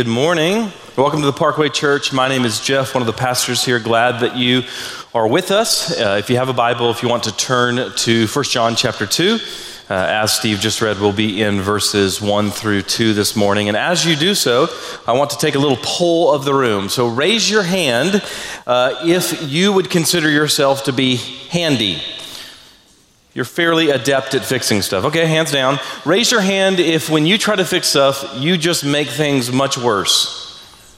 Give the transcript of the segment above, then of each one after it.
Good morning. Welcome to the Parkway Church. My name is Jeff, one of the pastors here. Glad that you are with us. Uh, if you have a Bible, if you want to turn to 1 John chapter 2, uh, as Steve just read, we'll be in verses 1 through 2 this morning. And as you do so, I want to take a little poll of the room. So raise your hand uh, if you would consider yourself to be handy. You're fairly adept at fixing stuff. Okay, hands down. Raise your hand if when you try to fix stuff, you just make things much worse.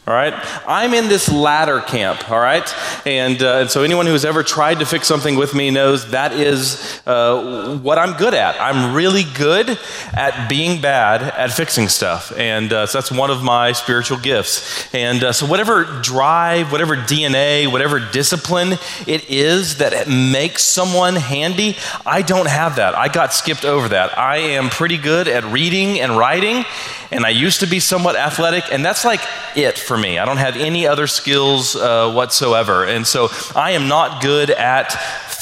All right? I'm in this latter camp, all right? And, uh, and so anyone who's ever tried to fix something with me knows that is uh, what I'm good at. I'm really good at being bad at fixing stuff. And uh, so that's one of my spiritual gifts. And uh, so, whatever drive, whatever DNA, whatever discipline it is that makes someone handy, I don't have that. I got skipped over that. I am pretty good at reading and writing and I used to be somewhat athletic, and that's like it for me. I don't have any other skills uh, whatsoever. And so I am not good at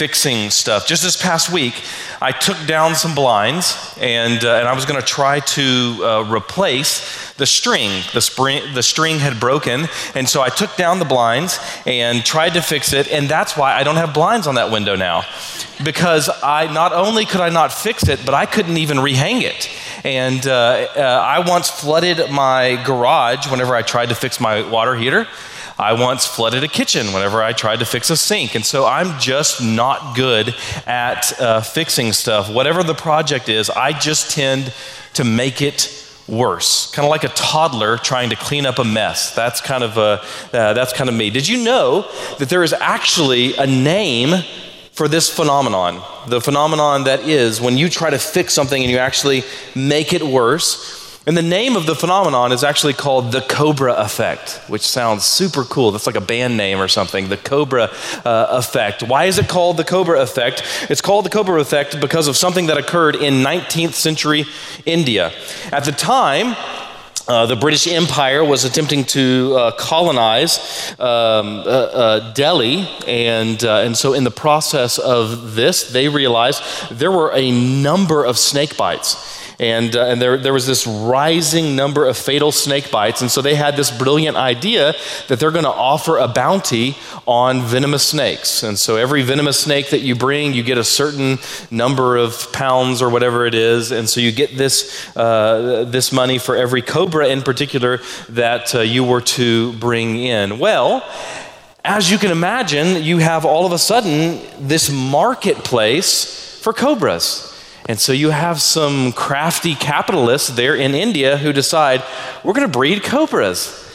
fixing stuff. Just this past week, I took down some blinds, and, uh, and I was going to try to uh, replace the string. The, spring, the string had broken, and so I took down the blinds and tried to fix it, and that's why I don't have blinds on that window now. Because I not only could I not fix it, but I couldn't even rehang it. And uh, uh, I once flooded my garage whenever I tried to fix my water heater. I once flooded a kitchen whenever I tried to fix a sink. And so I'm just not good at uh, fixing stuff. Whatever the project is, I just tend to make it worse. Kind of like a toddler trying to clean up a mess. That's kind of, uh, uh, that's kind of me. Did you know that there is actually a name for this phenomenon. The phenomenon that is when you try to fix something and you actually make it worse. And the name of the phenomenon is actually called the Cobra effect, which sounds super cool. That's like a band name or something, the Cobra uh, effect. Why is it called the Cobra effect? It's called the Cobra effect because of something that occurred in 19th century India. At the time, uh, the British Empire was attempting to uh, colonize um, uh, uh Delhi, and, uh, and so in the process of this, they realized there were a number of snake bites. And, uh, and there, there was this rising number of fatal snake bites. And so they had this brilliant idea that they're going to offer a bounty on venomous snakes. And so every venomous snake that you bring, you get a certain number of pounds or whatever it is. And so you get this, uh, this money for every cobra in particular that uh, you were to bring in. Well, as you can imagine, you have all of a sudden this marketplace for cobras. And so you have some crafty capitalists there in India who decide, we're going to breed cobras.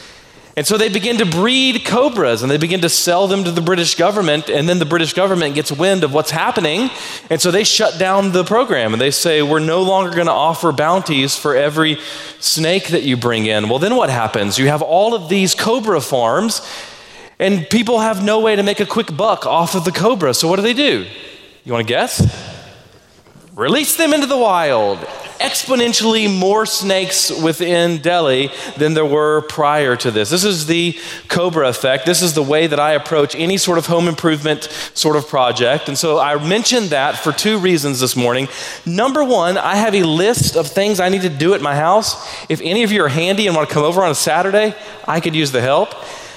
And so they begin to breed cobras and they begin to sell them to the British government. And then the British government gets wind of what's happening. And so they shut down the program and they say, We're no longer going to offer bounties for every snake that you bring in. Well, then what happens? You have all of these cobra farms and people have no way to make a quick buck off of the cobra. So what do they do? You want to guess? Release them into the wild. Exponentially more snakes within Delhi than there were prior to this. This is the Cobra effect. This is the way that I approach any sort of home improvement sort of project. And so I mentioned that for two reasons this morning. Number one, I have a list of things I need to do at my house. If any of you are handy and want to come over on a Saturday, I could use the help.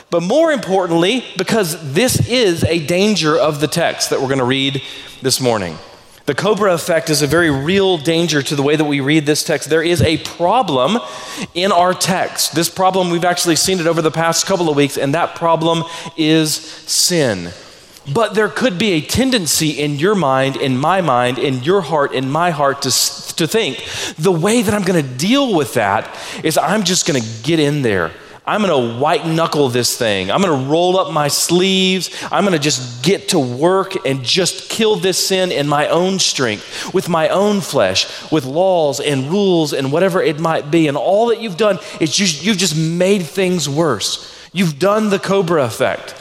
But more importantly, because this is a danger of the text that we're going to read this morning. The Cobra effect is a very real danger to the way that we read this text. There is a problem in our text. This problem, we've actually seen it over the past couple of weeks, and that problem is sin. But there could be a tendency in your mind, in my mind, in your heart, in my heart to, to think the way that I'm going to deal with that is I'm just going to get in there I'm going to white knuckle this thing. I'm going to roll up my sleeves. I'm going to just get to work and just kill this sin in my own strength, with my own flesh, with laws and rules and whatever it might be. And all that you've done is just, you've just made things worse. You've done the Cobra effect.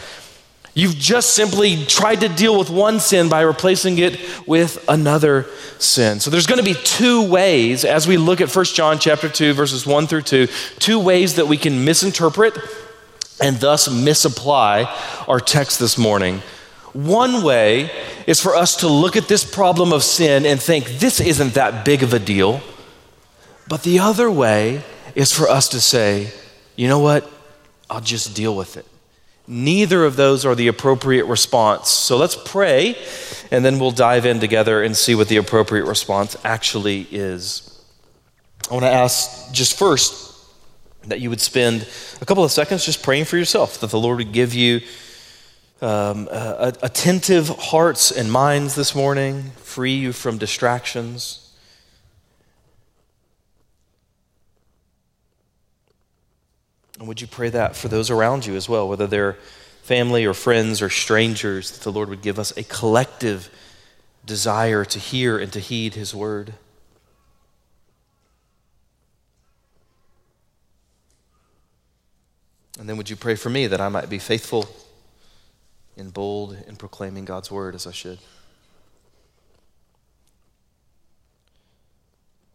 You've just simply tried to deal with one sin by replacing it with another sin. So there's going to be two ways as we look at 1 John chapter 2 verses 1 through 2, two ways that we can misinterpret and thus misapply our text this morning. One way is for us to look at this problem of sin and think this isn't that big of a deal. But the other way is for us to say, you know what? I'll just deal with it. Neither of those are the appropriate response. So let's pray, and then we'll dive in together and see what the appropriate response actually is. I want to ask just first that you would spend a couple of seconds just praying for yourself, that the Lord would give you um, uh, attentive hearts and minds this morning, free you from distractions. And would you pray that for those around you as well, whether they're family or friends or strangers, that the Lord would give us a collective desire to hear and to heed His word? And then would you pray for me that I might be faithful and bold in proclaiming God's word as I should?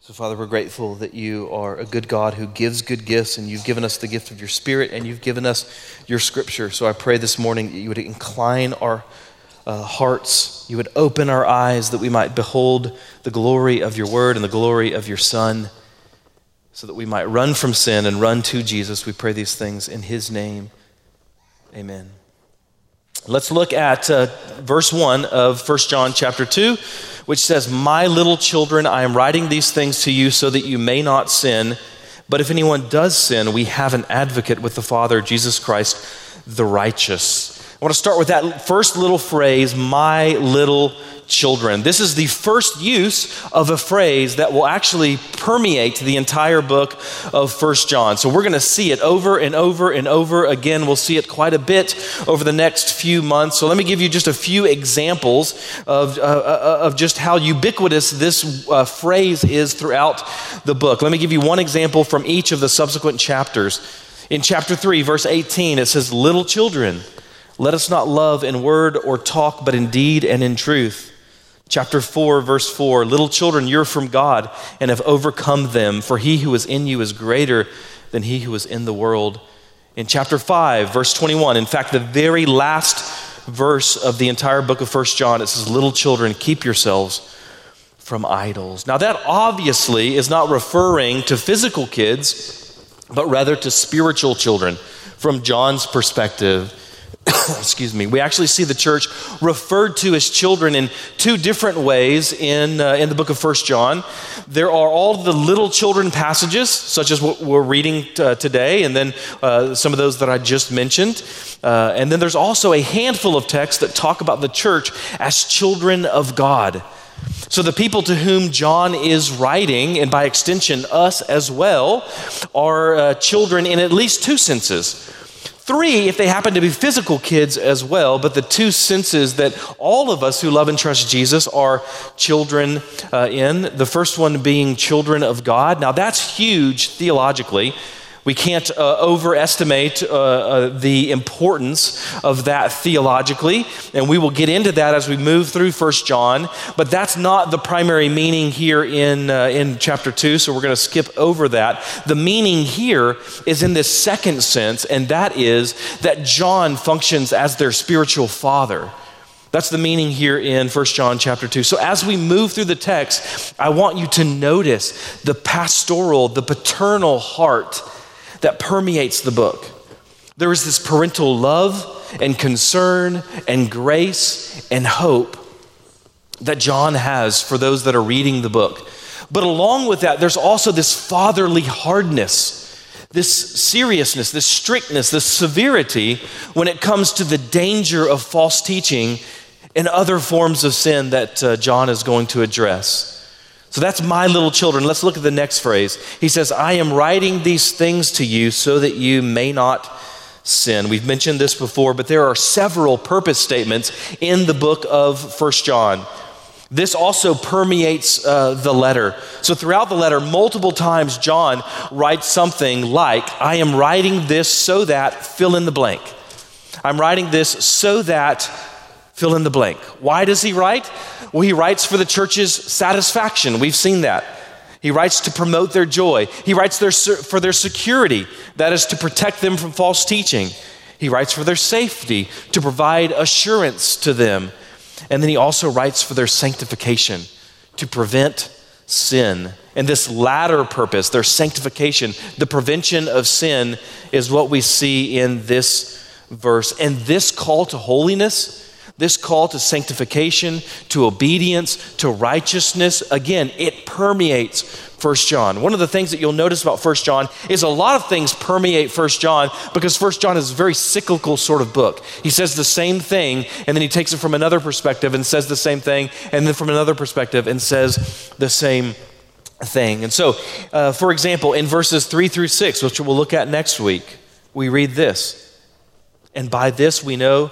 So, Father, we're grateful that you are a good God who gives good gifts, and you've given us the gift of your Spirit, and you've given us your Scripture. So, I pray this morning that you would incline our uh, hearts, you would open our eyes that we might behold the glory of your Word and the glory of your Son, so that we might run from sin and run to Jesus. We pray these things in His name. Amen. Let's look at uh, verse 1 of 1 John chapter 2 which says, My little children, I am writing these things to you so that you may not sin. But if anyone does sin, we have an advocate with the Father, Jesus Christ, the righteous. I want to start with that first little phrase, my little children. This is the first use of a phrase that will actually permeate the entire book of First John. So we're going to see it over and over and over again. We'll see it quite a bit over the next few months. So let me give you just a few examples of, uh, uh of just how ubiquitous this uh, phrase is throughout the book. Let me give you one example from each of the subsequent chapters. In chapter 3, verse 18, it says, Little children, let us not love in word or talk, but in deed and in truth. Chapter 4, verse 4 Little children, you're from God and have overcome them, for he who is in you is greater than he who is in the world. In chapter 5, verse 21, in fact, the very last verse of the entire book of First John, it says, Little children, keep yourselves from idols. Now, that obviously is not referring to physical kids, but rather to spiritual children from John's perspective. excuse me, we actually see the church referred to as children in two different ways in, uh, in the book of First John. There are all the little children passages, such as what we're reading t- uh, today, and then uh, some of those that I just mentioned. Uh, and then there's also a handful of texts that talk about the church as children of God. So, the people to whom John is writing, and by extension us as well, are uh, children in at least two senses. Three, if they happen to be physical kids as well, but the two senses that all of us who love and trust Jesus are children uh, in. The first one being children of God. Now, that's huge theologically. We can't uh, overestimate uh, uh, the importance of that theologically, and we will get into that as we move through First John. But that's not the primary meaning here in, uh, in chapter 2, so we're going to skip over that. The meaning here is in this second sense, and that is that John functions as their spiritual father. That's the meaning here in 1 John chapter 2. So as we move through the text, I want you to notice the pastoral, the paternal heart that permeates the book. There is this parental love and concern and grace and hope that John has for those that are reading the book. But along with that, there's also this fatherly hardness, this seriousness, this strictness, this severity when it comes to the danger of false teaching and other forms of sin that uh, John is going to address. So that's my little children. Let's look at the next phrase. He says, I am writing these things to you so that you may not sin. We've mentioned this before, but there are several purpose statements in the book of First John. This also permeates uh, the letter. So, throughout the letter, multiple times, John writes something like, I am writing this so that, fill in the blank. I'm writing this so that, fill in the blank. Why does he write? Well, he writes for the church's satisfaction. We've seen that. He writes to promote their joy. He writes their, for their security, that is to protect them from false teaching. He writes for their safety, to provide assurance to them. And then he also writes for their sanctification, to prevent sin. And this latter purpose, their sanctification, the prevention of sin, is what we see in this verse. And this call to holiness, this call to sanctification, to obedience, to righteousness, again, it permeates 1 John. One of the things that you'll notice about 1 John is a lot of things permeate 1 John because 1 John is a very cyclical sort of book. He says the same thing and then he takes it from another perspective and says the same thing and then from another perspective and says the same thing. And so, uh, for example, in verses 3 through 6, which we'll look at next week, we read this. And by this we know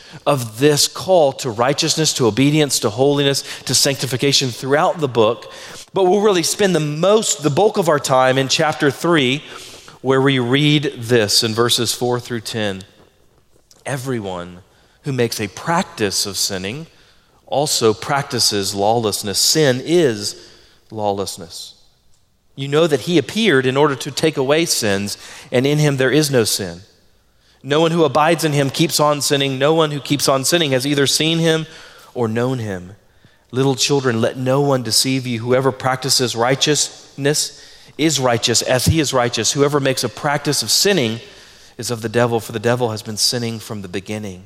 of this call to righteousness, to obedience, to holiness, to sanctification throughout the book. But we'll really spend the most, the bulk of our time in chapter 3, where we read this in verses 4 through 10. Everyone who makes a practice of sinning also practices lawlessness. Sin is lawlessness. You know that he appeared in order to take away sins, and in him there is no sin. No one who abides in him keeps on sinning. No one who keeps on sinning has either seen him or known him. Little children, let no one deceive you. Whoever practices righteousness is righteous as he is righteous. Whoever makes a practice of sinning is of the devil, for the devil has been sinning from the beginning.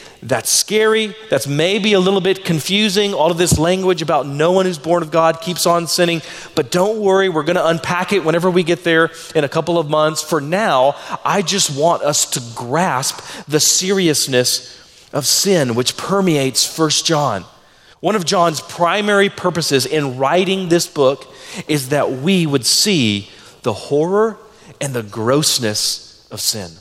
That's scary. That's maybe a little bit confusing. All of this language about no one who's born of God keeps on sinning. But don't worry, we're going to unpack it whenever we get there in a couple of months. For now, I just want us to grasp the seriousness of sin, which permeates First John. One of John's primary purposes in writing this book is that we would see the horror and the grossness of sin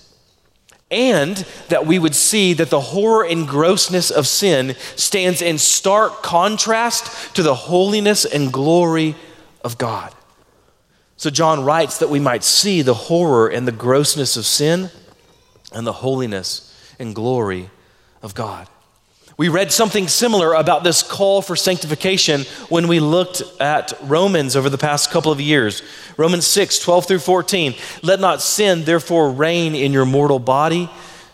and that we would see that the horror and grossness of sin stands in stark contrast to the holiness and glory of God. So, John writes that we might see the horror and the grossness of sin and the holiness and glory of God. We read something similar about this call for sanctification when we looked at Romans over the past couple of years. Romans 6, 12 through 14. Let not sin, therefore, reign in your mortal body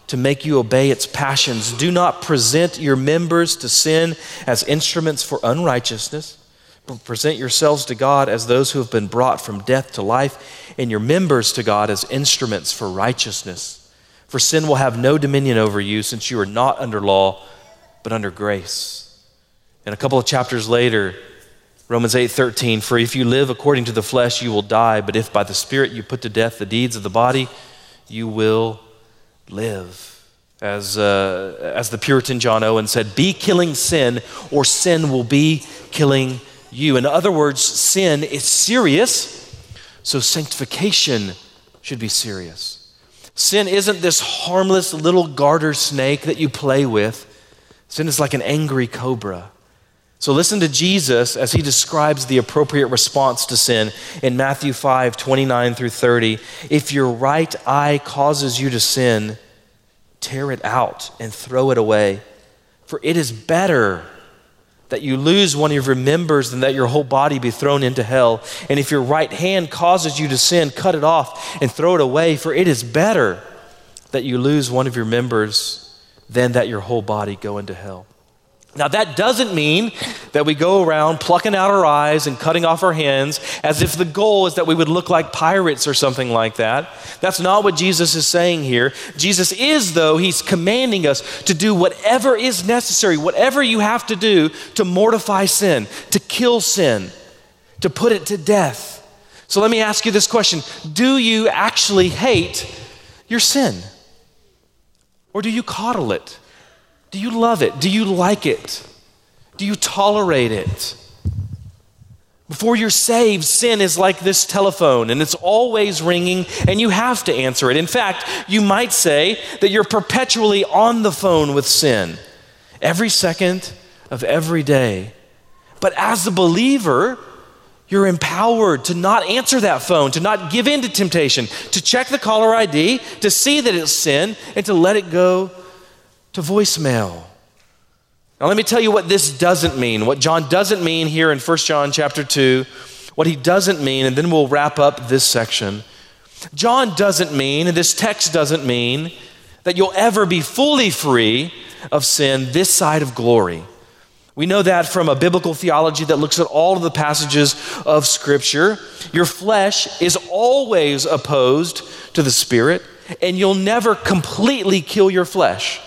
to make you obey its passions. Do not present your members to sin as instruments for unrighteousness, but present yourselves to God as those who have been brought from death to life, and your members to God as instruments for righteousness. For sin will have no dominion over you, since you are not under law but under grace. And a couple of chapters later, Romans 8:13, for if you live according to the flesh, you will die, but if by the Spirit you put to death the deeds of the body, you will live. As, uh, as the Puritan John Owen said, be killing sin, or sin will be killing you. In other words, sin is serious, so sanctification should be serious. Sin isn't this harmless little garter snake that you play with. Sin is like an angry cobra. So listen to Jesus as he describes the appropriate response to sin in Matthew 5 29 through 30. If your right eye causes you to sin, tear it out and throw it away. For it is better that you lose one of your members than that your whole body be thrown into hell. And if your right hand causes you to sin, cut it off and throw it away. For it is better that you lose one of your members than that your whole body go into hell. Now, that doesn't mean that we go around plucking out our eyes and cutting off our hands as if the goal is that we would look like pirates or something like that. That's not what Jesus is saying here. Jesus is, though, he's commanding us to do whatever is necessary, whatever you have to do to mortify sin, to kill sin, to put it to death. So let me ask you this question Do you actually hate your sin? Or do you coddle it? Do you love it? Do you like it? Do you tolerate it? Before you're saved, sin is like this telephone and it's always ringing and you have to answer it. In fact, you might say that you're perpetually on the phone with sin every second of every day. But as a believer, you're empowered to not answer that phone, to not give in to temptation, to check the caller ID, to see that it's sin, and to let it go to voicemail. Now let me tell you what this doesn't mean. What John doesn't mean here in 1 John chapter 2, what he doesn't mean, and then we'll wrap up this section. John doesn't mean, and this text doesn't mean, that you'll ever be fully free of sin this side of glory. We know that from a biblical theology that looks at all of the passages of Scripture. Your flesh is always opposed to the Spirit, and you'll never completely kill your flesh.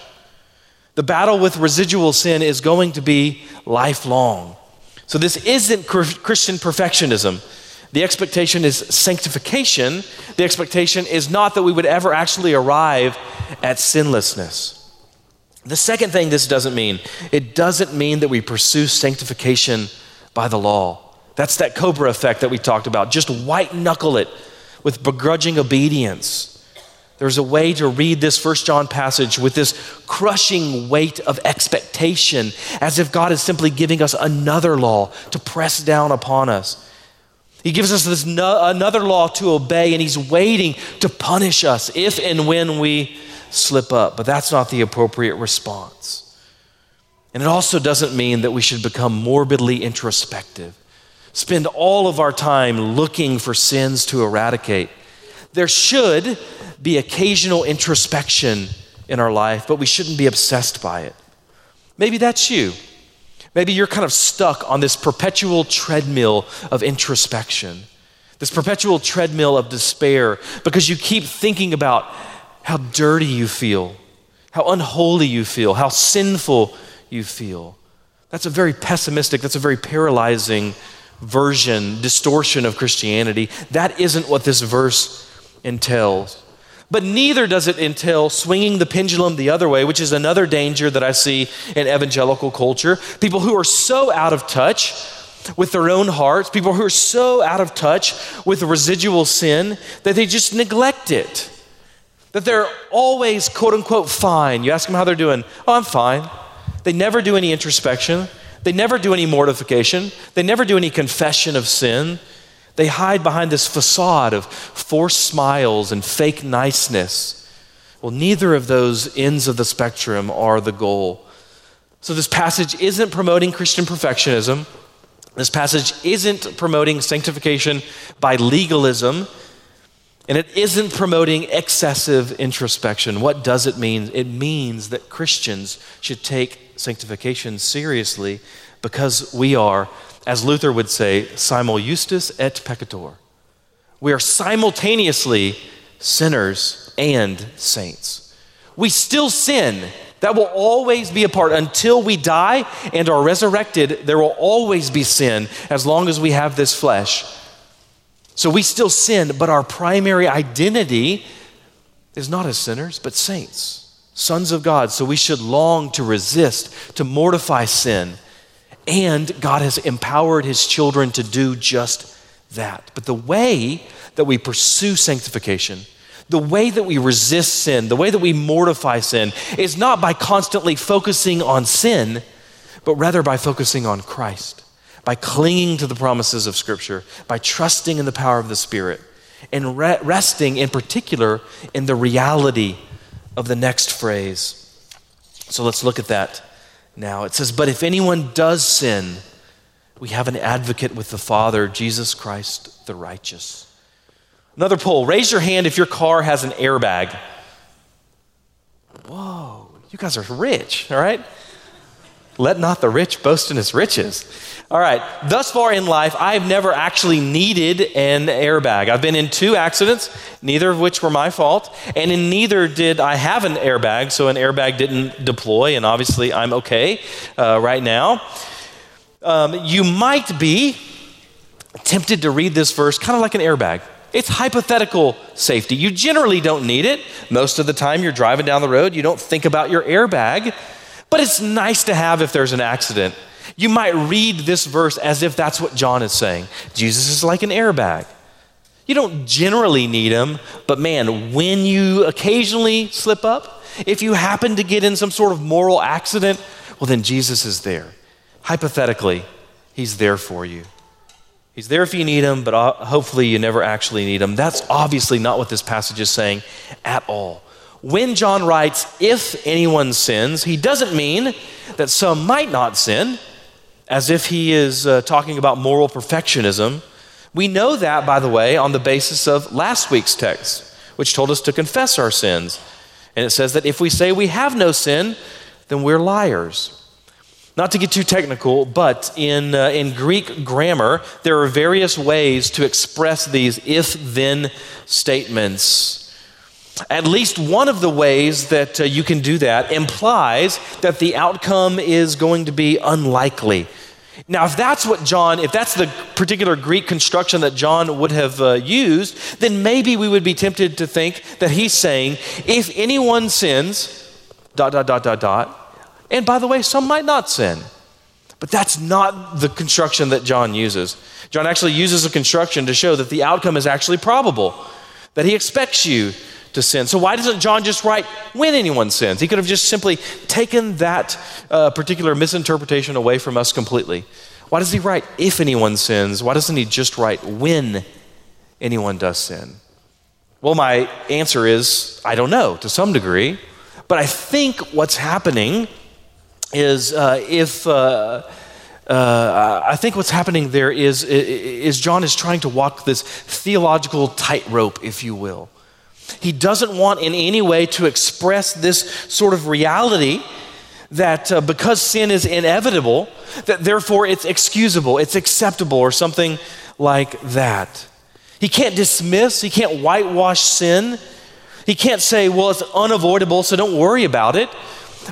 The battle with residual sin is going to be lifelong. So, this isn't Christian perfectionism. The expectation is sanctification. The expectation is not that we would ever actually arrive at sinlessness. The second thing this doesn't mean, it doesn't mean that we pursue sanctification by the law. That's that cobra effect that we talked about. Just white knuckle it with begrudging obedience. There's a way to read this First John passage with this crushing weight of expectation, as if God is simply giving us another law to press down upon us. He gives us this no, another law to obey, and He's waiting to punish us if and when we slip up. But that's not the appropriate response. And it also doesn't mean that we should become morbidly introspective, spend all of our time looking for sins to eradicate. There should be occasional introspection in our life, but we shouldn't be obsessed by it. Maybe that's you. Maybe you're kind of stuck on this perpetual treadmill of introspection, this perpetual treadmill of despair, because you keep thinking about how dirty you feel, how unholy you feel, how sinful you feel. That's a very pessimistic, that's a very paralyzing version, distortion of Christianity. That isn't what this verse entails. But neither does it entail swinging the pendulum the other way, which is another danger that I see in evangelical culture. People who are so out of touch with their own hearts, people who are so out of touch with residual sin that they just neglect it. That they're always, quote unquote, fine. You ask them how they're doing. Oh, I'm fine. They never do any introspection. They never do any mortification. They never do any confession of sin. They hide behind this facade of forced smiles and fake niceness. Well, neither of those ends of the spectrum are the goal. So, this passage isn't promoting Christian perfectionism. This passage isn't promoting sanctification by legalism. And it isn't promoting excessive introspection. What does it mean? It means that Christians should take sanctification seriously because we are as Luther would say, simul justus et peccator. We are simultaneously sinners and saints. We still sin. That will always be a part until we die and are resurrected. There will always be sin as long as we have this flesh. So we still sin, but our primary identity is not as sinners, but saints, sons of God. So we should long to resist, to mortify sin and God has empowered his children to do just that. But the way that we pursue sanctification, the way that we resist sin, the way that we mortify sin, is not by constantly focusing on sin, but rather by focusing on Christ, by clinging to the promises of Scripture, by trusting in the power of the Spirit, and re- resting in particular in the reality of the next phrase. So let's look at that now. It says, But if anyone does sin, we have an advocate with the Father, Jesus Christ the righteous. Another poll raise your hand if your car has an airbag. Whoa, you guys are rich, all right? Let not the rich boast in his riches. All right, thus far in life, I've never actually needed an airbag. I've been in two accidents, neither of which were my fault, and in neither did I have an airbag, so an airbag didn't deploy, and obviously I'm okay uh, right now. Um, you might be tempted to read this verse kind of like an airbag. It's hypothetical safety. You generally don't need it. Most of the time, you're driving down the road, you don't think about your airbag. But it's nice to have if there's an accident. You might read this verse as if that's what John is saying. Jesus is like an airbag. You don't generally need him, but man, when you occasionally slip up, if you happen to get in some sort of moral accident, well, then Jesus is there. Hypothetically, he's there for you. He's there if you need him, but uh, hopefully you never actually need him. That's obviously not what this passage is saying at all. When John writes, if anyone sins, he doesn't mean that some might not sin, as if he is uh, talking about moral perfectionism. We know that, by the way, on the basis of last week's text, which told us to confess our sins. And it says that if we say we have no sin, then we're liars. Not to get too technical, but in, uh, in Greek grammar, there are various ways to express these if then statements. At least one of the ways that uh, you can do that implies that the outcome is going to be unlikely. Now, if that's what John, if that's the particular Greek construction that John would have uh, used, then maybe we would be tempted to think that he's saying, if anyone sins, dot, dot, dot, dot, dot, and by the way, some might not sin. But that's not the construction that John uses. John actually uses a construction to show that the outcome is actually probable, that he expects you to sin. So, why doesn't John just write when anyone sins? He could have just simply taken that uh, particular misinterpretation away from us completely. Why does he write if anyone sins? Why doesn't he just write when anyone does sin? Well, my answer is I don't know to some degree, but I think what's happening is uh, if. Uh, uh, I think what's happening there is, is John is trying to walk this theological tightrope, if you will. He doesn't want in any way to express this sort of reality that uh, because sin is inevitable, that therefore it's excusable, it's acceptable, or something like that. He can't dismiss, he can't whitewash sin. He can't say, well, it's unavoidable, so don't worry about it,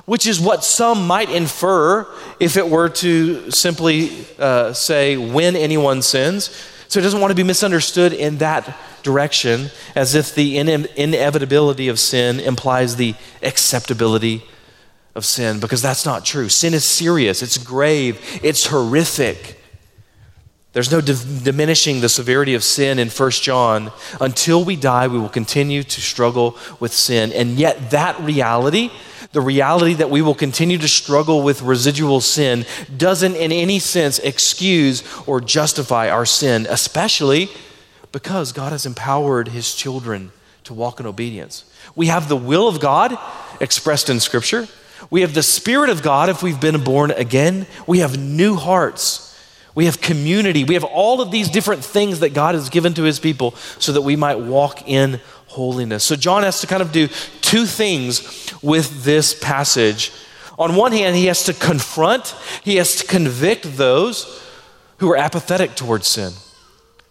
which is what some might infer if it were to simply uh, say when anyone sins. So he doesn't want to be misunderstood in that direction as if the inevitability of sin implies the acceptability of sin, because that's not true. Sin is serious, it's grave, it's horrific. There's no diminishing the severity of sin in 1 John. Until we die, we will continue to struggle with sin. And yet, that reality, the reality that we will continue to struggle with residual sin, doesn't in any sense excuse or justify our sin, especially because God has empowered his children to walk in obedience. We have the will of God expressed in Scripture. We have the Spirit of God if we've been born again. We have new hearts. We have community. We have all of these different things that God has given to his people so that we might walk in holiness. So, John has to kind of do two things with this passage. On one hand, he has to confront, he has to convict those who are apathetic towards sin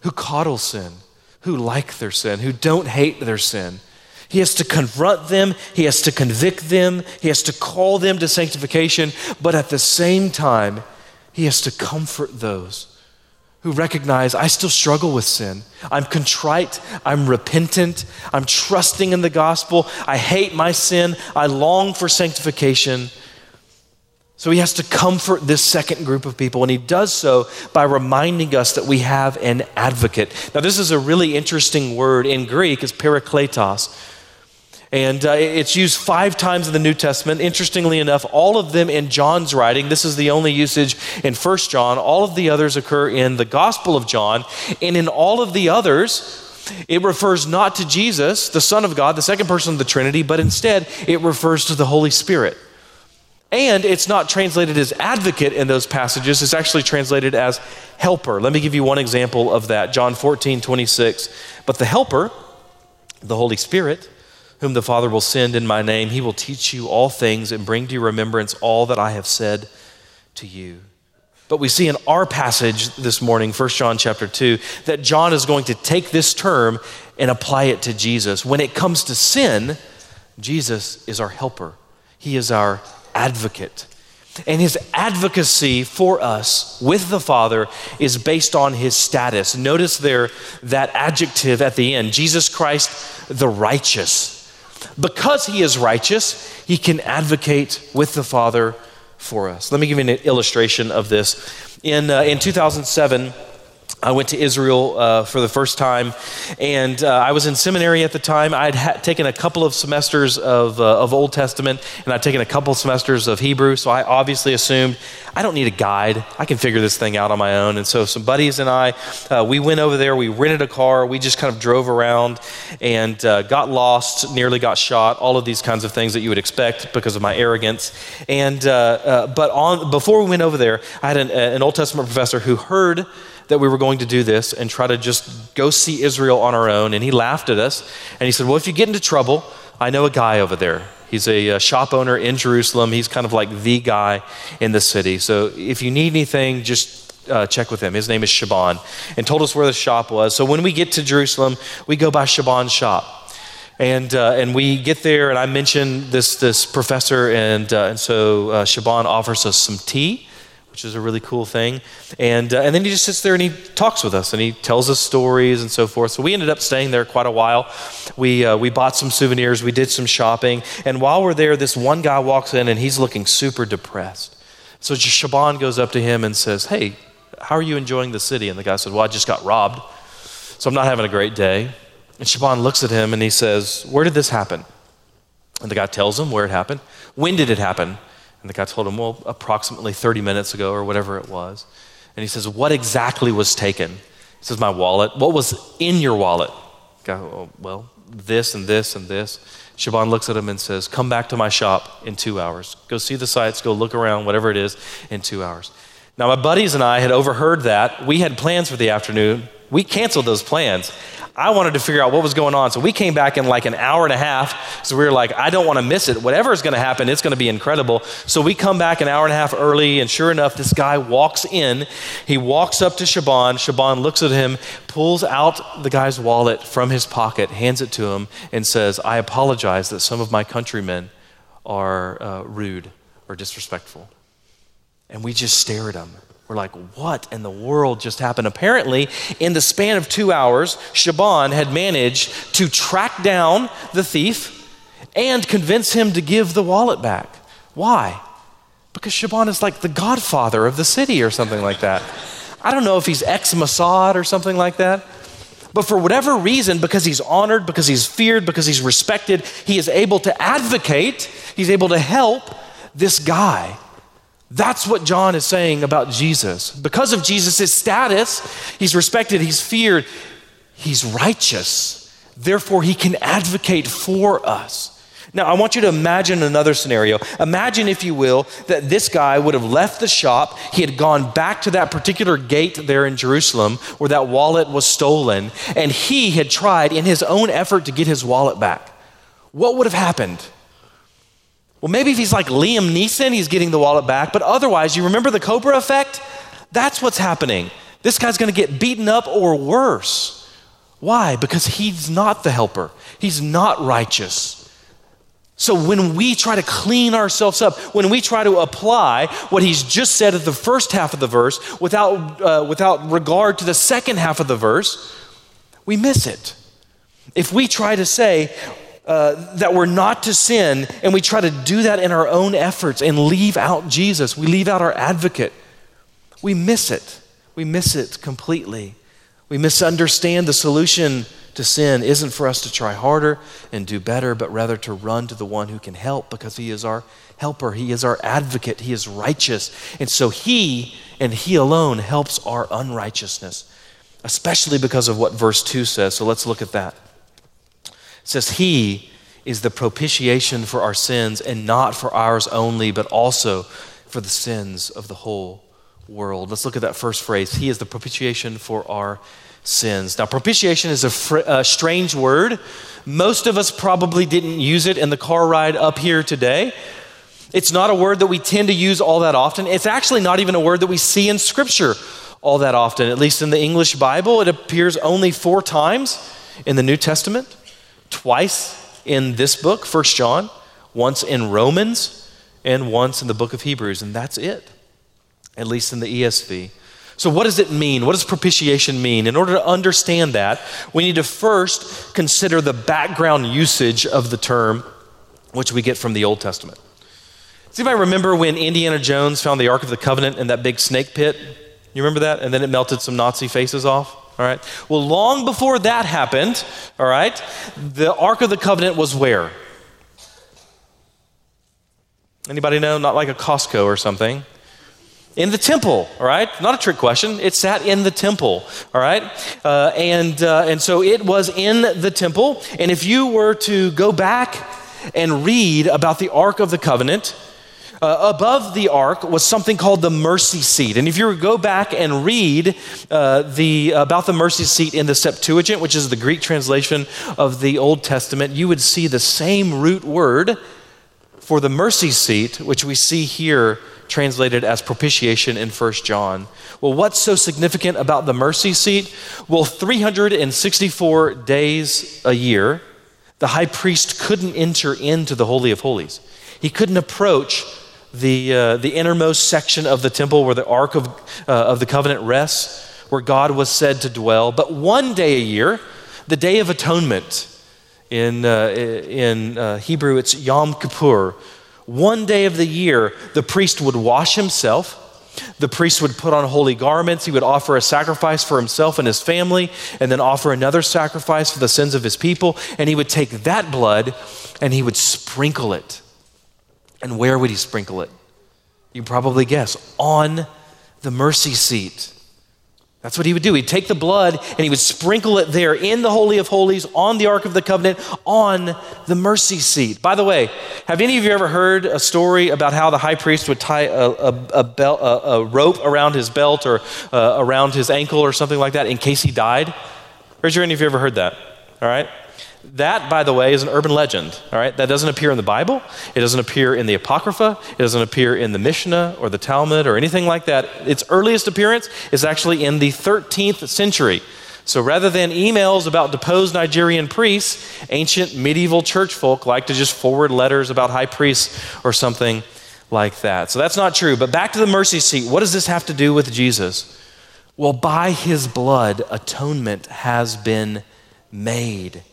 who coddle sin, who like their sin, who don't hate their sin. He has to confront them, he has to convict them, he has to call them to sanctification, but at the same time, he has to comfort those who recognize I still struggle with sin. I'm contrite, I'm repentant, I'm trusting in the gospel, I hate my sin, I long for sanctification. So he has to comfort this second group of people, and he does so by reminding us that we have an advocate. Now, this is a really interesting word in Greek, it's parakletos. And uh, it's used five times in the New Testament. Interestingly enough, all of them in John's writing. This is the only usage in First John. All of the others occur in the Gospel of John. And in all of the others, it refers not to Jesus, the Son of God, the second person of the Trinity, but instead it refers to the Holy Spirit. And it's not translated as advocate in those passages, it's actually translated as helper. Let me give you one example of that John 14, 26. But the helper, the Holy Spirit, whom the Father will send in my name, he will teach you all things and bring to your remembrance all that I have said to you. But we see in our passage this morning, 1 John chapter 2, that John is going to take this term and apply it to Jesus. When it comes to sin, Jesus is our helper. He is our advocate. And his advocacy for us with the Father is based on his status. Notice there that adjective at the end Jesus Christ, the righteous. because he is righteous, he can advocate with the Father for us. Let me give you an illustration of this. In, uh, in 2007, I went to Israel uh, for the first time, and uh, I was in seminary at the time. I'd ha- taken a couple of semesters of, uh, of Old Testament, and I'd taken a couple of semesters of Hebrew, so I obviously assumed I don't need a guide. I can figure this thing out on my own. And so some buddies and I, uh, we went over there, we rented a car, we just kind of drove around and uh, got lost, nearly got shot, all of these kinds of things that you would expect because of my arrogance. And, uh, but on, before we went over there, I had an, an Old Testament professor who heard that we were going to do this and try to just go see Israel on our own. And he laughed at us and he said, Well, if you get into trouble, I know a guy over there. He's a, a shop owner in Jerusalem. He's kind of like the guy in the city. So if you need anything, just uh, check with him. His name is Shaban, and told us where the shop was. So when we get to Jerusalem, we go by Shaban's shop. And, uh, and we get there, and I mention this, this professor, and, uh, and so uh, Shaban offers us some tea which is a really cool thing. And, uh, and then he just sits there and he talks with us and he tells us stories and so forth. So we ended up staying there quite a while. We, uh, we bought some souvenirs, we did some shopping. And while we're there, this one guy walks in and he's looking super depressed. So Shaban goes up to him and says, Hey, how are you enjoying the city? And the guy said, Well, I just got robbed, so I'm not having a great day. And Shaban looks at him and he says, Where did this happen? And the guy tells him where it happened. When did it happen? And the guy told him, well, approximately 30 minutes ago or whatever it was. And he says, what exactly was taken? He says, my wallet. What was in your wallet? Guy, oh, well, this and this and this. Shaban looks at him and says, come back to my shop in two hours. Go see the sights, go look around, whatever it is, in two hours. Now, my buddies and I had overheard that. We had plans for the afternoon. We canceled those plans. I wanted to figure out what was going on. So we came back in like an hour and a half. So we were like, I don't want to miss it. Whatever is going to happen, it's going to be incredible. So we come back an hour and a half early, and sure enough, this guy walks in. He walks up to Shaban. Shaban looks at him, pulls out the guy's wallet from his pocket, hands it to him, and says, I apologize that some of my countrymen are uh, rude or disrespectful. And we just stare at him. We're like, what in the world just happened? Apparently, in the span of two hours, Shaban had managed to track down the thief and convince him to give the wallet back. Why? Because Shaban is like the godfather of the city or something like that. I don't know if he's ex Mossad or something like that. But for whatever reason, because he's honored, because he's feared, because he's respected, he is able to advocate, he's able to help this guy that's what John is saying about Jesus. Because of Jesus' status, he's respected, he's feared, he's righteous. Therefore, he can advocate for us. Now, I want you to imagine another scenario. Imagine, if you will, that this guy would have left the shop. He had gone back to that particular gate there in Jerusalem where that wallet was stolen, and he had tried in his own effort to get his wallet back. What would have happened? Well, maybe if he's like Liam Neeson, he's getting the wallet back. But otherwise, you remember the Cobra effect? That's what's happening. This guy's going to get beaten up or worse. Why? Because he's not the helper, he's not righteous. So when we try to clean ourselves up, when we try to apply what he's just said at the first half of the verse without, uh, without regard to the second half of the verse, we miss it. If we try to say, uh, that we're not to sin, and we try to do that in our own efforts and leave out Jesus. We leave out our advocate. We miss it. We miss it completely. We misunderstand the solution to sin isn't for us to try harder and do better, but rather to run to the one who can help because he is our helper. He is our advocate. He is righteous. And so he and he alone helps our unrighteousness, especially because of what verse 2 says. So let's look at that. Says, He is the propitiation for our sins, and not for ours only, but also for the sins of the whole world. Let's look at that first phrase. He is the propitiation for our sins. Now, propitiation is a, fr- a, strange word. Most of us probably didn't use it in the car ride up here today. It's not a word that we tend to use all that often. It's actually not even a word that we see in Scripture all that often. At least in the English Bible, it appears only four times in the New Testament twice in this book, First John, once in Romans, and once in the book of Hebrews, and that's it, at least in the ESV. So, what does it mean? What does propitiation mean? In order to understand that, we need to first consider the background usage of the term, which we get from the Old Testament. See if I remember when Indiana Jones found the Ark of the Covenant in that big snake pit? You remember that? And then it melted some Nazi faces off? All right. Well, long before that happened, all right, the Ark of the Covenant was where? Anybody know? Not like a Costco or something in the temple, all right? Not a trick question. It sat in the temple, all right? Uh, and, uh, and so it was in the temple. And if you were to go back and read about the Ark of the Covenant, uh, above the ark was something called the mercy seat. And if you go back and read uh, the, about the mercy seat in the Septuagint, which is the Greek translation of the Old Testament, you would see the same root word for the mercy seat, which we see here translated as propitiation in 1 John. Well, what's so significant about the mercy seat? Well, 364 days a year, the high priest couldn't enter into the Holy of Holies. He couldn't approach the, uh, the innermost section of the temple where the Ark of, uh, of the Covenant rests, where God was said to dwell. But one day a year, the Day of Atonement, in, uh, in uh, Hebrew it's Yom Kippur, one day of the year, the priest would wash himself. The priest would put on holy garments. He would offer a sacrifice for himself and his family, and then offer another sacrifice for the sins of his people. And he would take that blood and he would sprinkle it. And where would he sprinkle it? You probably guess on the mercy seat. That's what he would do. He'd take the blood and he would sprinkle it there in the Holy of Holies, on the Ark of the Covenant, on the mercy seat. By the way, have any of you ever heard a story about how the high priest would tie a, a, a, belt, a rope around his belt or uh, around his ankle or something like that in case he died? Raise your hand if you ever heard that. All right? That, by the way, is an urban legend, all right? That doesn't appear in the Bible. It doesn't appear in the Apocrypha. It doesn't appear in the Mishnah or the Talmud or anything like that. Its earliest appearance is actually in the 13th century. So rather than emails about deposed Nigerian priests, ancient medieval church folk like to just forward letters about high priests or something like that. So that's not true. But back to the mercy seat. What does this have to do with Jesus? Well, by his blood, atonement has been made.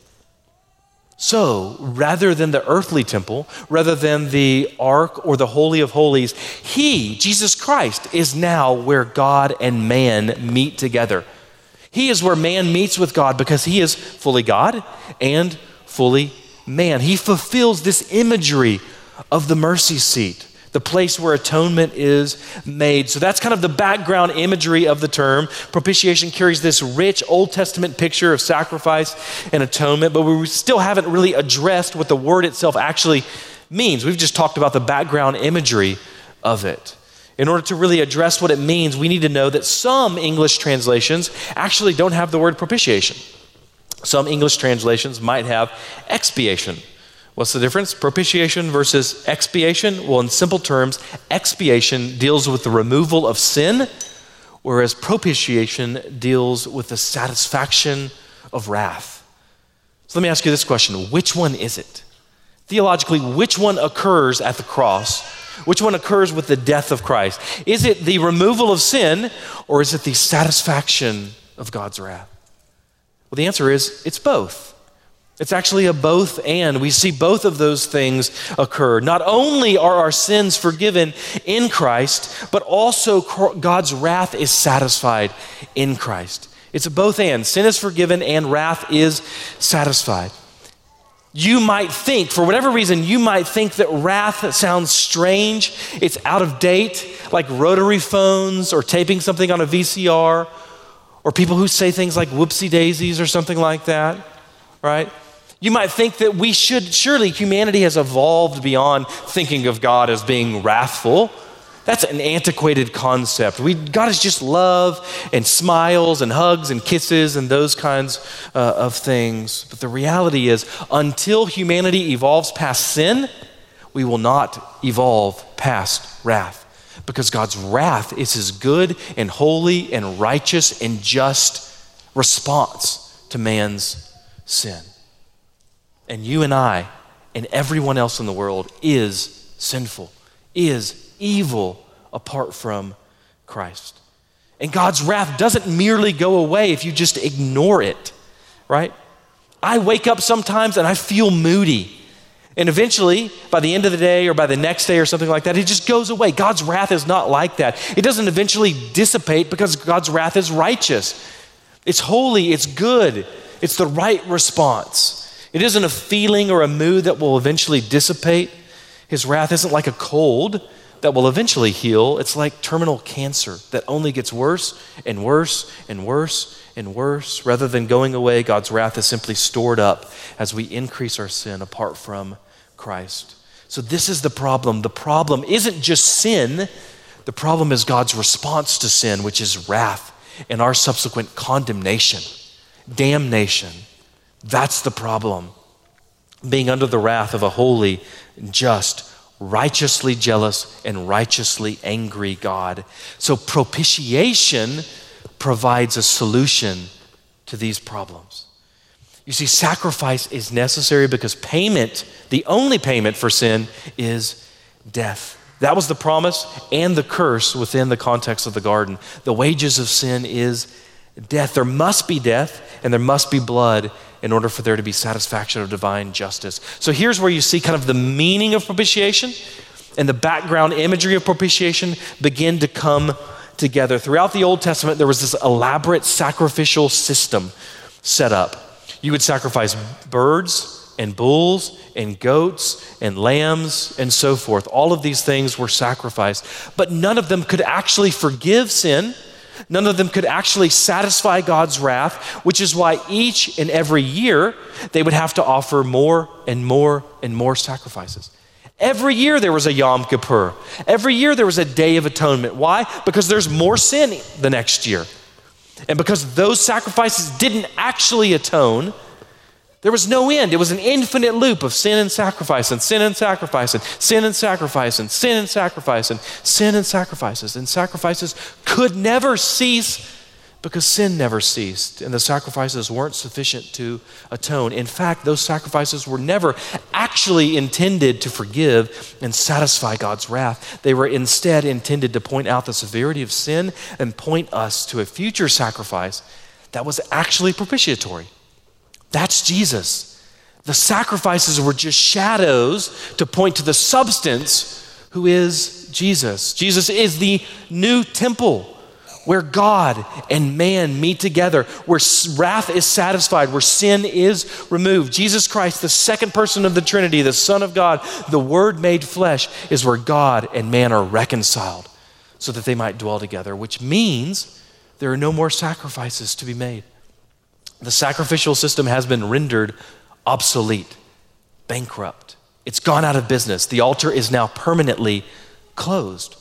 So, rather than the earthly temple, rather than the ark or the Holy of Holies, He, Jesus Christ, is now where God and man meet together. He is where man meets with God because He is fully God and fully man. He fulfills this imagery of the mercy seat the place where atonement is made. So that's kind of the background imagery of the term. Propitiation carries this rich Old Testament picture of sacrifice and atonement, but we still haven't really addressed what the word itself actually means. We've just talked about the background imagery of it. In order to really address what it means, we need to know that some English translations actually don't have the word propitiation. Some English translations might have expiation. What's the difference? Propitiation versus expiation? Well, in simple terms, expiation deals with the removal of sin, whereas propitiation deals with the satisfaction of wrath. So let me ask you this question which one is it? Theologically, which one occurs at the cross? Which one occurs with the death of Christ? Is it the removal of sin or is it the satisfaction of God's wrath? Well, the answer is it's both. It's actually a both and. We see both of those things occur. Not only are our sins forgiven in Christ, but also God's wrath is satisfied in Christ. It's a both and. Sin is forgiven and wrath is satisfied. You might think, for whatever reason, you might think that wrath sounds strange. It's out of date, like rotary phones or taping something on a VCR, or people who say things like whoopsie daisies or something like that, right? You might think that we should, surely humanity has evolved beyond thinking of God as being wrathful. That's an antiquated concept. We, God is just love and smiles and hugs and kisses and those kinds uh, of things. But the reality is, until humanity evolves past sin, we will not evolve past wrath. Because God's wrath is his good and holy and righteous and just response to man's sin. And you and I and everyone else in the world is sinful, is evil apart from Christ. And God's wrath doesn't merely go away if you just ignore it, right? I wake up sometimes and I feel moody. And eventually, by the end of the day or by the next day or something like that, it just goes away. God's wrath is not like that. It doesn't eventually dissipate because God's wrath is righteous. It's holy, it's good, it's the right response. It isn't a feeling or a mood that will eventually dissipate. His wrath isn't like a cold that will eventually heal. It's like terminal cancer that only gets worse and worse and worse and worse. Rather than going away, God's wrath is simply stored up as we increase our sin apart from Christ. So, this is the problem. The problem isn't just sin, the problem is God's response to sin, which is wrath and our subsequent condemnation, damnation. That's the problem. Being under the wrath of a holy, just, righteously jealous, and righteously angry God. So, propitiation provides a solution to these problems. You see, sacrifice is necessary because payment, the only payment for sin, is death. That was the promise and the curse within the context of the garden. The wages of sin is death. There must be death and there must be blood in order for there to be satisfaction of divine justice. So here's where you see kind of the meaning of propitiation and the background imagery of propitiation begin to come together. Throughout the Old Testament, there was this elaborate sacrificial system set up. You would sacrifice birds and bulls and goats and lambs and so forth. All of these things were sacrificed, but none of them could actually forgive sin. None of them could actually satisfy God's wrath, which is why each and every year they would have to offer more and more and more sacrifices. Every year there was a Yom Kippur. Every year there was a Day of Atonement. Why? Because there's more sin the next year. And because those sacrifices didn't actually atone, there was no end. It was an infinite loop of sin and sacrifice and sin and sacrifice and sin and sacrifice and sin and sacrifice and sin and sacrifices. And sacrifices could never cease because sin never ceased and the sacrifices weren't sufficient to atone. In fact, those sacrifices were never actually intended to forgive and satisfy God's wrath. They were instead intended to point out the severity of sin and point us to a future sacrifice that was actually propitiatory. That's Jesus. The sacrifices were just shadows to point to the substance, who is Jesus. Jesus is the new temple where God and man meet together, where wrath is satisfied, where sin is removed. Jesus Christ, the second person of the Trinity, the Son of God, the Word made flesh, is where God and man are reconciled so that they might dwell together, which means there are no more sacrifices to be made. The sacrificial system has been rendered obsolete, bankrupt. It's gone out of business. The altar is now permanently closed.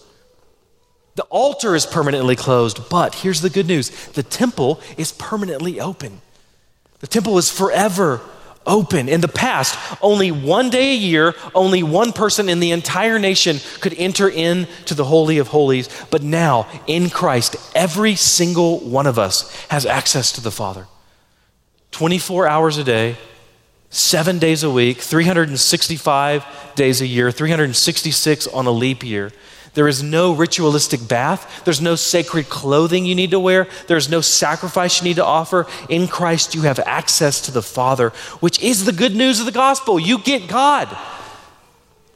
The altar is permanently closed, but here's the good news the temple is permanently open. The temple is forever open. In the past, only one day a year, only one person in the entire nation could enter into the Holy of Holies. But now, in Christ, every single one of us has access to the Father. 24 hours a day, seven days a week, 365 days a year, 366 on a leap year. There is no ritualistic bath. There's no sacred clothing you need to wear. There's no sacrifice you need to offer. In Christ, you have access to the Father, which is the good news of the gospel. You get God.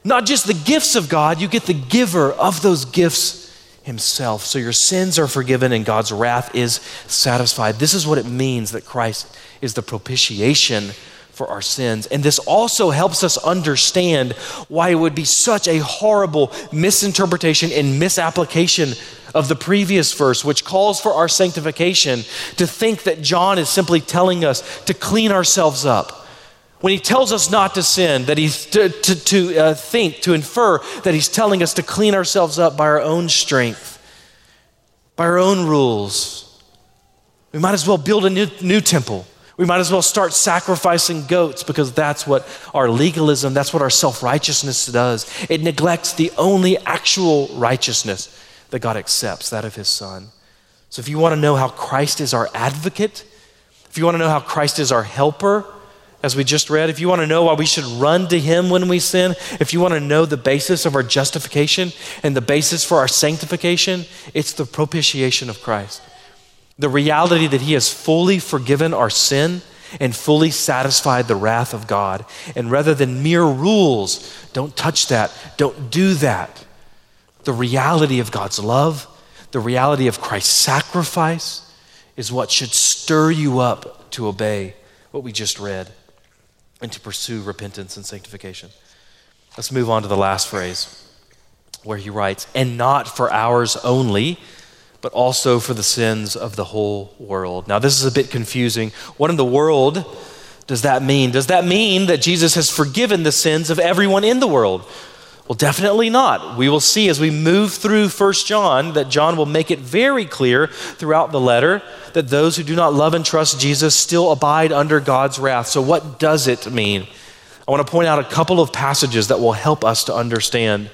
Not just the gifts of God, you get the giver of those gifts himself. So your sins are forgiven and God's wrath is satisfied. This is what it means that Christ is the propitiation for our sins. And this also helps us understand why it would be such a horrible misinterpretation and misapplication of the previous verse, which calls for our sanctification, to think that John is simply telling us to clean ourselves up. When he tells us not to sin, that he's to, to, to uh, think, to infer that he's telling us to clean ourselves up by our own strength, by our own rules. We might as well build a new, new temple we might as well start sacrificing goats because that's what our legalism, that's what our self righteousness does. It neglects the only actual righteousness that God accepts, that of His Son. So if you want to know how Christ is our advocate, if you want to know how Christ is our helper, as we just read, if you want to know why we should run to Him when we sin, if you want to know the basis of our justification and the basis for our sanctification, it's the propitiation of Christ. The reality that He has fully forgiven our sin and fully satisfied the wrath of God. And rather than mere rules, don't touch that, don't do that. The reality of God's love, the reality of Christ's sacrifice is what should stir you up to obey what we just read and to pursue repentance and sanctification. Let's move on to the last phrase where he writes, and not for ours only, but also for the sins of the whole world. Now, this is a bit confusing. What in the world does that mean? Does that mean that Jesus has forgiven the sins of everyone in the world? Well, definitely not. We will see as we move through 1 John that John will make it very clear throughout the letter that those who do not love and trust Jesus still abide under God's wrath. So, what does it mean? I want to point out a couple of passages that will help us to understand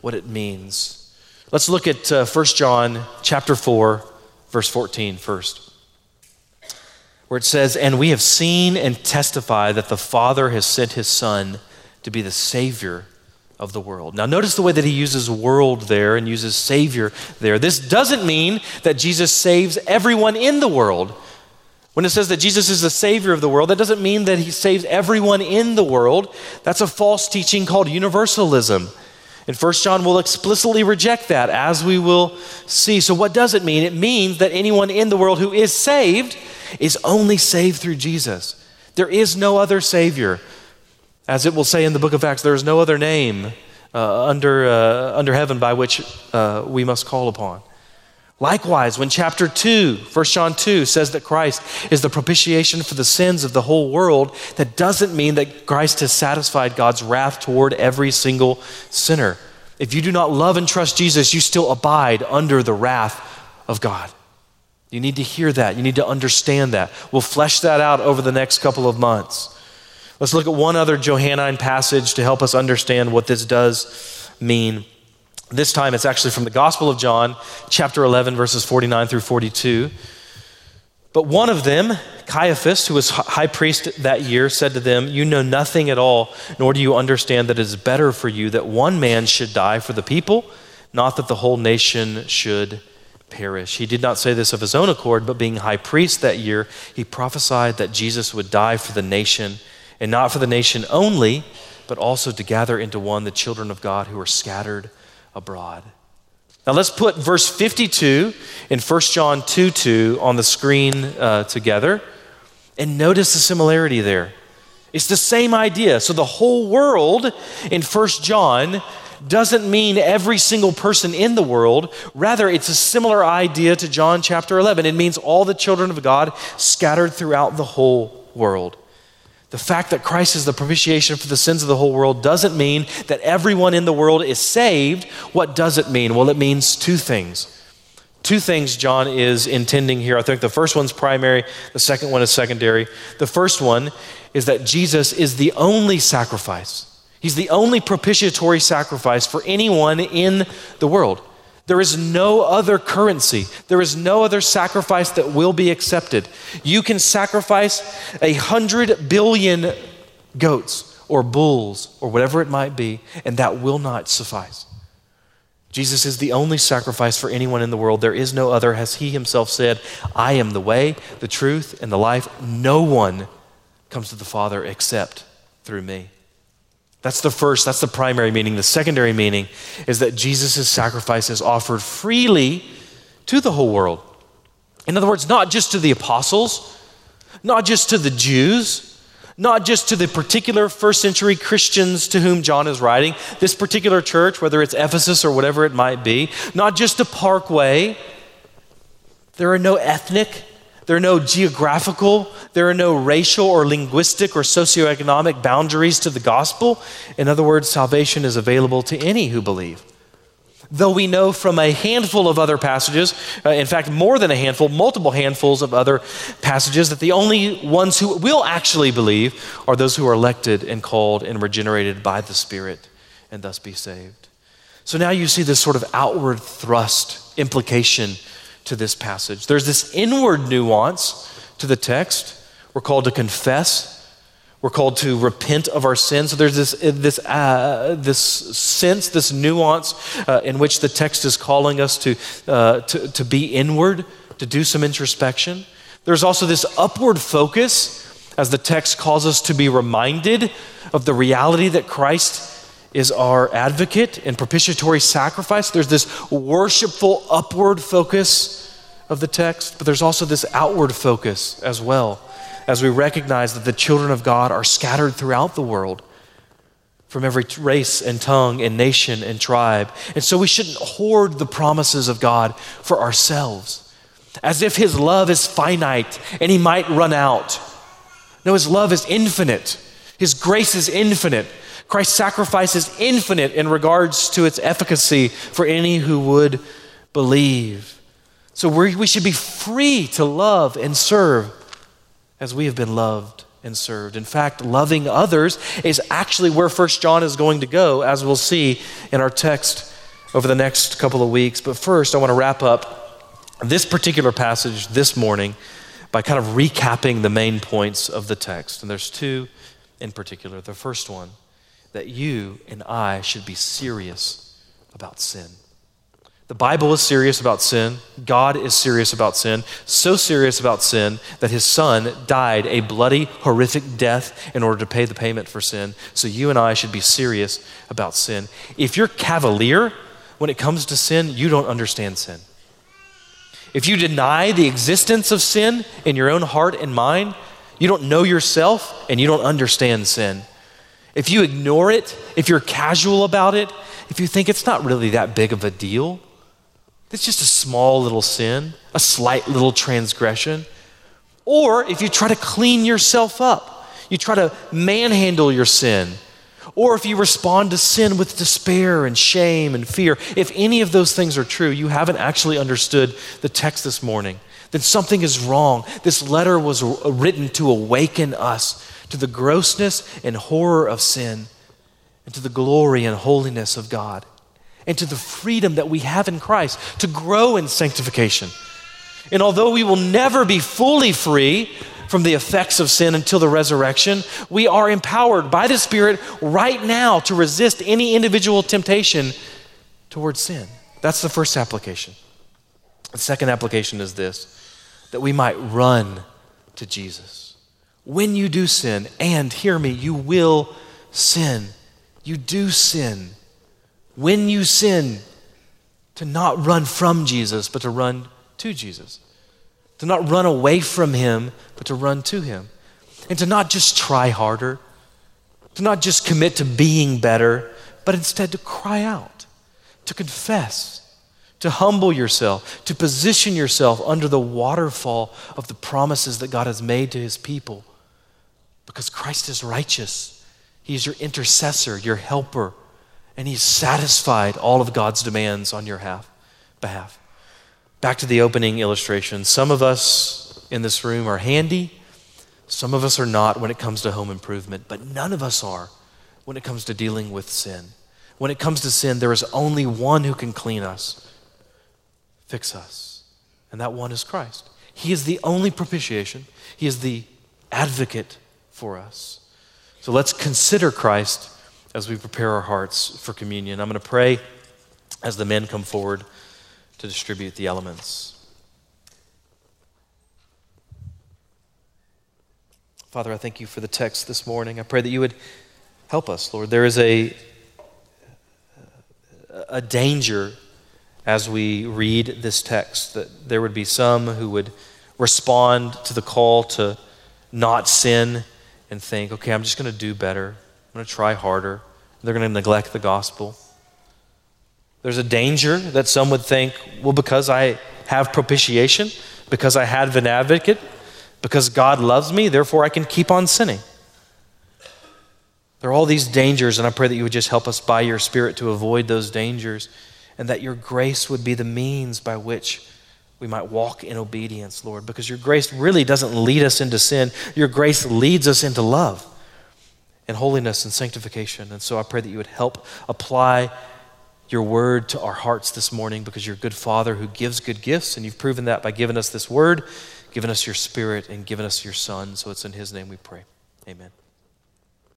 what it means. Let's look at uh, 1 John chapter 4, verse 14 first, where it says, And we have seen and testify that the Father has sent his Son to be the Savior of the world. Now, notice the way that he uses world there and uses Savior there. This doesn't mean that Jesus saves everyone in the world. When it says that Jesus is the Savior of the world, that doesn't mean that he saves everyone in the world. That's a false teaching called universalism. And First John will explicitly reject that, as we will see. So, what does it mean? It means that anyone in the world who is saved is only saved through Jesus. There is no other Savior. As it will say in the book of Acts, there is no other name uh, under, uh, under heaven by which uh, we must call upon. Likewise, when chapter 2, 1 John 2, says that Christ is the propitiation for the sins of the whole world, that doesn't mean that Christ has satisfied God's wrath toward every single sinner. If you do not love and trust Jesus, you still abide under the wrath of God. You need to hear that. You need to understand that. We'll flesh that out over the next couple of months. Let's look at one other Johannine passage to help us understand what this does mean. This time it's actually from the Gospel of John, chapter 11, verses 49 through 42. But one of them, Caiaphas, who was high priest that year, said to them, You know nothing at all, nor do you understand that it is better for you that one man should die for the people, not that the whole nation should perish. He did not say this of his own accord, but being high priest that year, he prophesied that Jesus would die for the nation and not for the nation only, but also to gather into one the children of God who are scattered abroad. Now let's put verse 52 in 1 John 2 2 on the screen uh, together and notice the similarity there. It's the same idea. So the whole world in 1 John doesn't mean every single person in the world. Rather, it's a similar idea to John chapter 11. It means all the children of God scattered throughout the whole world. The fact that Christ is the propitiation for the sins of the whole world doesn't mean that everyone in the world is saved. What does it mean? Well, it means two things. Two things John is intending here. I think the first one's primary, the second one is secondary. The first one is that Jesus is the only sacrifice. He's the only propitiatory sacrifice for anyone in the world. There is no other currency. There is no other sacrifice that will be accepted. You can sacrifice a hundred billion goats or bulls or whatever it might be, and that will not suffice. Jesus is the only sacrifice for anyone in the world. There is no other. As he himself said, I am the way, the truth, and the life. No one comes to the Father except through me. That's the first, that's the primary meaning. The secondary meaning is that Jesus' sacrifice is offered freely to the whole world. In other words, not just to the apostles, not just to the Jews, not just to the particular first century Christians to whom John is writing, this particular church, whether it's Ephesus or whatever it might be, not just to Parkway. There are no ethnic, there are no geographical, there are no racial or linguistic or socioeconomic boundaries to the gospel. In other words, salvation is available to any who believe. Though we know from a handful of other passages, uh, in fact, more than a handful, multiple handfuls of other passages, that the only ones who will actually believe are those who are elected and called and regenerated by the Spirit and thus be saved. So now you see this sort of outward thrust implication to this passage. There's this inward nuance to the text. We're called to confess. We're called to repent of our sins. So there's this, this, uh, this sense, this nuance uh, in which the text is calling us to, uh, to, to be inward, to do some introspection. There's also this upward focus as the text calls us to be reminded of the reality that Christ is our advocate and propitiatory sacrifice. There's this worshipful upward focus of the text, but there's also this outward focus as well as we recognize that the children of God are scattered throughout the world from every race and tongue and nation and tribe. And so we shouldn't hoard the promises of God for ourselves as if His love is finite and He might run out. No, His love is infinite, His grace is infinite. Christ's sacrifice is infinite in regards to its efficacy for any who would believe. So we should be free to love and serve as we have been loved and served. In fact, loving others is actually where First John is going to go, as we'll see in our text over the next couple of weeks. But first, I want to wrap up this particular passage this morning by kind of recapping the main points of the text. And there's two in particular. The first one, that you and I should be serious about sin. The Bible is serious about sin. God is serious about sin. So serious about sin that his son died a bloody, horrific death in order to pay the payment for sin. So you and I should be serious about sin. If you're cavalier when it comes to sin, you don't understand sin. If you deny the existence of sin in your own heart and mind, you don't know yourself and you don't understand sin. If you ignore it, if you're casual about it, if you think it's not really that big of a deal, it's just a small little sin, a slight little transgression. Or if you try to clean yourself up, you try to manhandle your sin. Or if you respond to sin with despair and shame and fear, if any of those things are true, you haven't actually understood the text this morning. Then something is wrong. This letter was written to awaken us to the grossness and horror of sin and to the glory and holiness of God and to the freedom that we have in Christ to grow in sanctification. And although we will never be fully free from the effects of sin until the resurrection, we are empowered by the Spirit right now to resist any individual temptation towards sin. That's the first application. The second application is this that we might run to Jesus. When you do sin, and hear me, you will sin. You do sin when you sin, to not run from Jesus, but to run to Jesus. To not run away from Him, but to run to Him. And to not just try harder, to not just commit to being better, but instead to cry out, to confess, to humble yourself, to position yourself under the waterfall of the promises that God has made to His people. Because Christ is righteous, He is your intercessor, your helper and He's satisfied all of God's demands on your half, behalf. Back to the opening illustration. Some of us in this room are handy, some of us are not when it comes to home improvement, but none of us are when it comes to dealing with sin. When it comes to sin, there is only one who can clean us, fix us, and that one is Christ. He is the only propitiation, He is the advocate for us. So let's consider Christ as we prepare our hearts for communion. I'm going to pray as the men come forward to distribute the elements. Father, I thank you for the text this morning. I pray that you would help us, Lord. There is a, a danger as we read this text that there would be some who would respond to the call to not sin and think, okay, I'm just going to do better. I'm going to try harder. They're going to neglect the gospel. There's a danger that some would think, well, because I have propitiation, because I have an advocate, because God loves me, therefore I can keep on sinning. There are all these dangers, and I pray that you would just help us by your Spirit to avoid those dangers, and that your grace would be the means by which we might walk in obedience, Lord, because your grace really doesn't lead us into sin. Your grace leads us into love and holiness and sanctification. And so I pray that you would help apply your word to our hearts this morning because you're a good father who gives good gifts, and you've proven that by giving us this word, giving us your spirit, and giving us your son. So it's in his name we pray. Amen.